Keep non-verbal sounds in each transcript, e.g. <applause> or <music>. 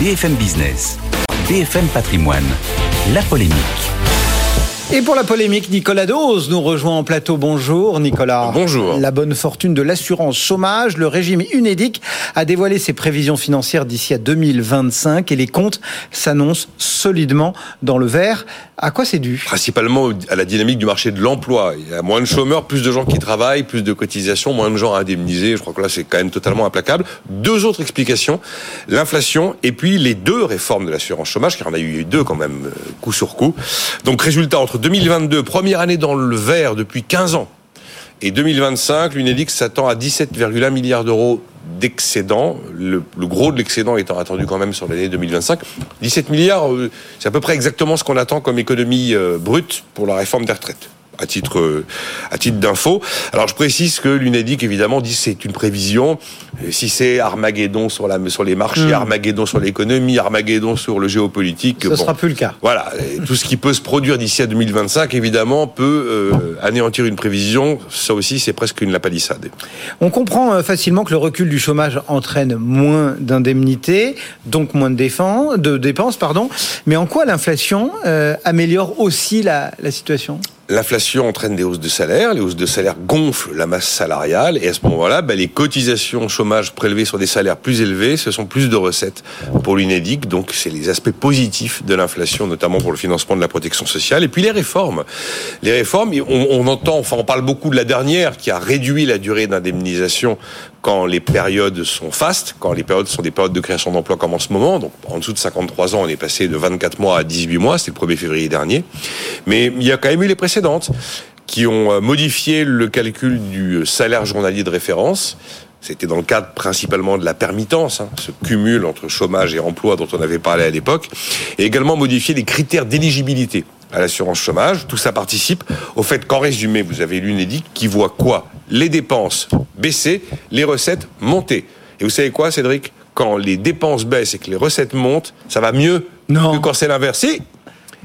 BFM Business, BFM Patrimoine, la polémique. Et pour la polémique, Nicolas Dose nous rejoint en plateau. Bonjour Nicolas. Bonjour. La bonne fortune de l'assurance chômage. Le régime UNEDIC a dévoilé ses prévisions financières d'ici à 2025 et les comptes s'annoncent solidement dans le vert. À quoi c'est dû? Principalement à la dynamique du marché de l'emploi. Il y a moins de chômeurs, plus de gens qui travaillent, plus de cotisations, moins de gens à indemniser. Je crois que là, c'est quand même totalement implacable. Deux autres explications. L'inflation et puis les deux réformes de l'assurance chômage, car on a eu deux quand même, euh, coup sur coup. Donc résultat, entre 2022, première année dans le vert depuis 15 ans, et 2025, l'UNEDIC s'attend à 17,1 milliards d'euros d'excédent, le, gros de l'excédent étant attendu quand même sur l'année 2025. 17 milliards, euh, c'est à peu près exactement ce qu'on attend comme économie euh, brute pour la réforme des retraites à titre euh, à titre d'info. Alors je précise que l'UNEDIC évidemment dit c'est une prévision. Si c'est Armageddon sur la sur les marchés, hmm. Armageddon sur l'économie, Armageddon sur le géopolitique, ce sera plus le cas. Voilà, tout ce qui peut se produire d'ici à 2025 évidemment peut euh, anéantir une prévision. Ça aussi c'est presque une lapalissade. On comprend euh, facilement que le recul du chômage entraîne moins d'indemnités, donc moins de défense, de dépenses, pardon. Mais en quoi l'inflation améliore aussi la, la situation? L'inflation entraîne des hausses de salaire, les hausses de salaire gonflent la masse salariale, et à ce moment-là, ben, les cotisations chômage prélevées sur des salaires plus élevés, ce sont plus de recettes pour l'UNEDIC, donc c'est les aspects positifs de l'inflation, notamment pour le financement de la protection sociale, et puis les réformes. Les réformes, on entend, enfin on parle beaucoup de la dernière, qui a réduit la durée d'indemnisation quand les périodes sont fastes, quand les périodes sont des périodes de création d'emplois comme en ce moment. Donc, en dessous de 53 ans, on est passé de 24 mois à 18 mois. C'était le 1er février dernier. Mais il y a quand même eu les précédentes qui ont euh, modifié le calcul du salaire journalier de référence. C'était dans le cadre principalement de la permittance, hein, ce cumul entre chômage et emploi dont on avait parlé à l'époque, et également modifié les critères d'éligibilité à l'assurance chômage. Tout ça participe au fait qu'en résumé, vous avez l'UNEDIC qui voit quoi? Les dépenses baisser, les recettes monter. Et vous savez quoi, Cédric? Quand les dépenses baissent et que les recettes montent, ça va mieux non. que quand c'est l'inverse.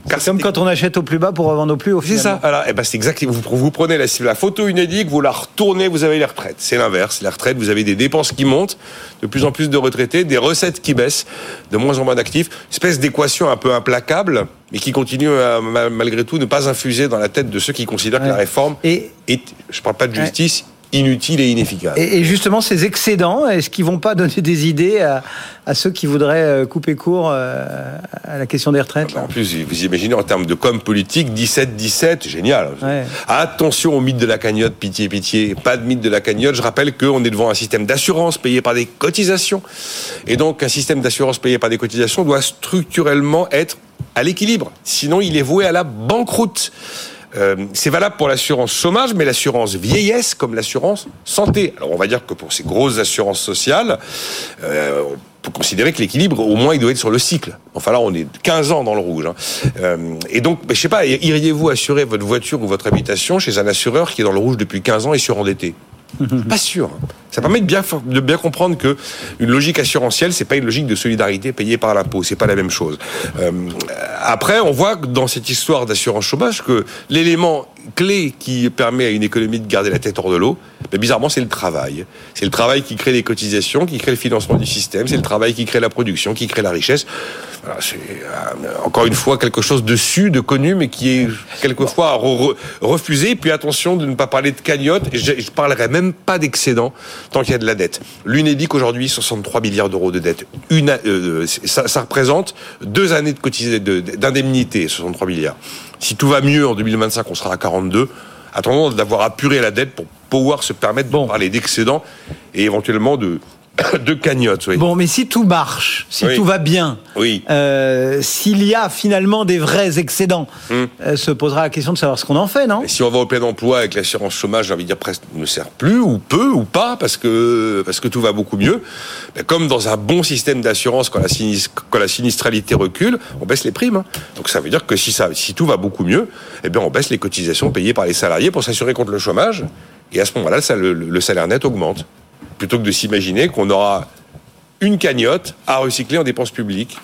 C'est comme quand on achète au plus bas pour revendre au plus haut. C'est ça. Alors, eh ben, c'est exactement. Vous, vous prenez la, la photo UNEDIC, vous la retournez, vous avez les retraites. C'est l'inverse. Les retraites, vous avez des dépenses qui montent, de plus en plus de retraités, des recettes qui baissent, de moins en moins d'actifs. Espèce d'équation un peu implacable, mais qui continue à, malgré tout ne pas infuser dans la tête de ceux qui considèrent que la réforme et... est, je parle pas de justice, inutile et inefficace. Et, justement, ces excédents, est-ce qu'ils vont pas donner des idées à, ceux qui voudraient euh, couper court euh, à la question des retraites En plus, vous imaginez en termes de com politique, 17-17, génial. Attention au mythe de la cagnotte, pitié, pitié. Pas de mythe de la cagnotte. Je rappelle qu'on est devant un système d'assurance payé par des cotisations. Et donc, un système d'assurance payé par des cotisations doit structurellement être à l'équilibre. Sinon, il est voué à la banqueroute. Euh, c'est valable pour l'assurance chômage, mais l'assurance vieillesse comme l'assurance santé. Alors on va dire que pour ces grosses assurances sociales, euh, on peut considérer que l'équilibre, au moins, il doit être sur le cycle. Enfin là, on est 15 ans dans le rouge. Hein. Euh, et donc, je sais pas, iriez-vous assurer votre voiture ou votre habitation chez un assureur qui est dans le rouge depuis 15 ans et surendetté <laughs> Pas sûr. Ça permet de bien, de bien comprendre que une logique assurantielle, c'est pas une logique de solidarité payée par l'impôt. C'est pas la même chose. Euh, après, on voit dans cette histoire d'assurance chômage que l'élément clé qui permet à une économie de garder la tête hors de l'eau, mais bizarrement, c'est le travail. C'est le travail qui crée les cotisations, qui crée le financement du système, c'est le travail qui crée la production, qui crée la richesse. c'est euh, encore une fois quelque chose de su, de connu, mais qui est quelquefois refusé. Et puis attention de ne pas parler de cagnotte. Je, je parlerai même pas d'excédent tant qu'il y a de la dette. L'UNEDIC aujourd'hui 63 milliards d'euros de dette. Une, euh, ça, ça, représente deux années de d'indemnité, 63 milliards. Si tout va mieux en 2025, on sera à 42. Attendons d'avoir apuré la dette pour pouvoir se permettre de parler d'excédent et éventuellement de <coughs> de cagnotte, oui. Bon, mais si tout marche, si tout va bien, oui. Euh, s'il y a finalement des vrais excédents, hum. euh, se posera la question de savoir ce qu'on en fait, non Si on va au plein emploi avec l'assurance chômage, j'ai envie de dire presque ne sert plus ou peu ou pas parce que parce que tout va beaucoup mieux. Ben, comme dans un bon système d'assurance, quand la quand la sinistralité recule, on baisse les primes. Hein. Donc ça veut dire que si ça si tout va beaucoup mieux, eh bien on baisse les cotisations payées par les salariés pour s'assurer contre le chômage. Et à ce moment-là, le salaire net augmente plutôt que de s'imaginer qu'on aura une cagnotte à recycler en dépenses publiques.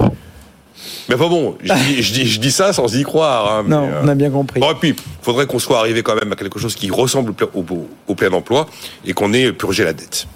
Mais pas bon, je dis, je dis, ça sans y croire. Hein, non, on a bien compris. Bon, et puis, il faudrait qu'on soit arrivé quand même à quelque chose qui ressemble au, au plein emploi et qu'on ait purgé la dette.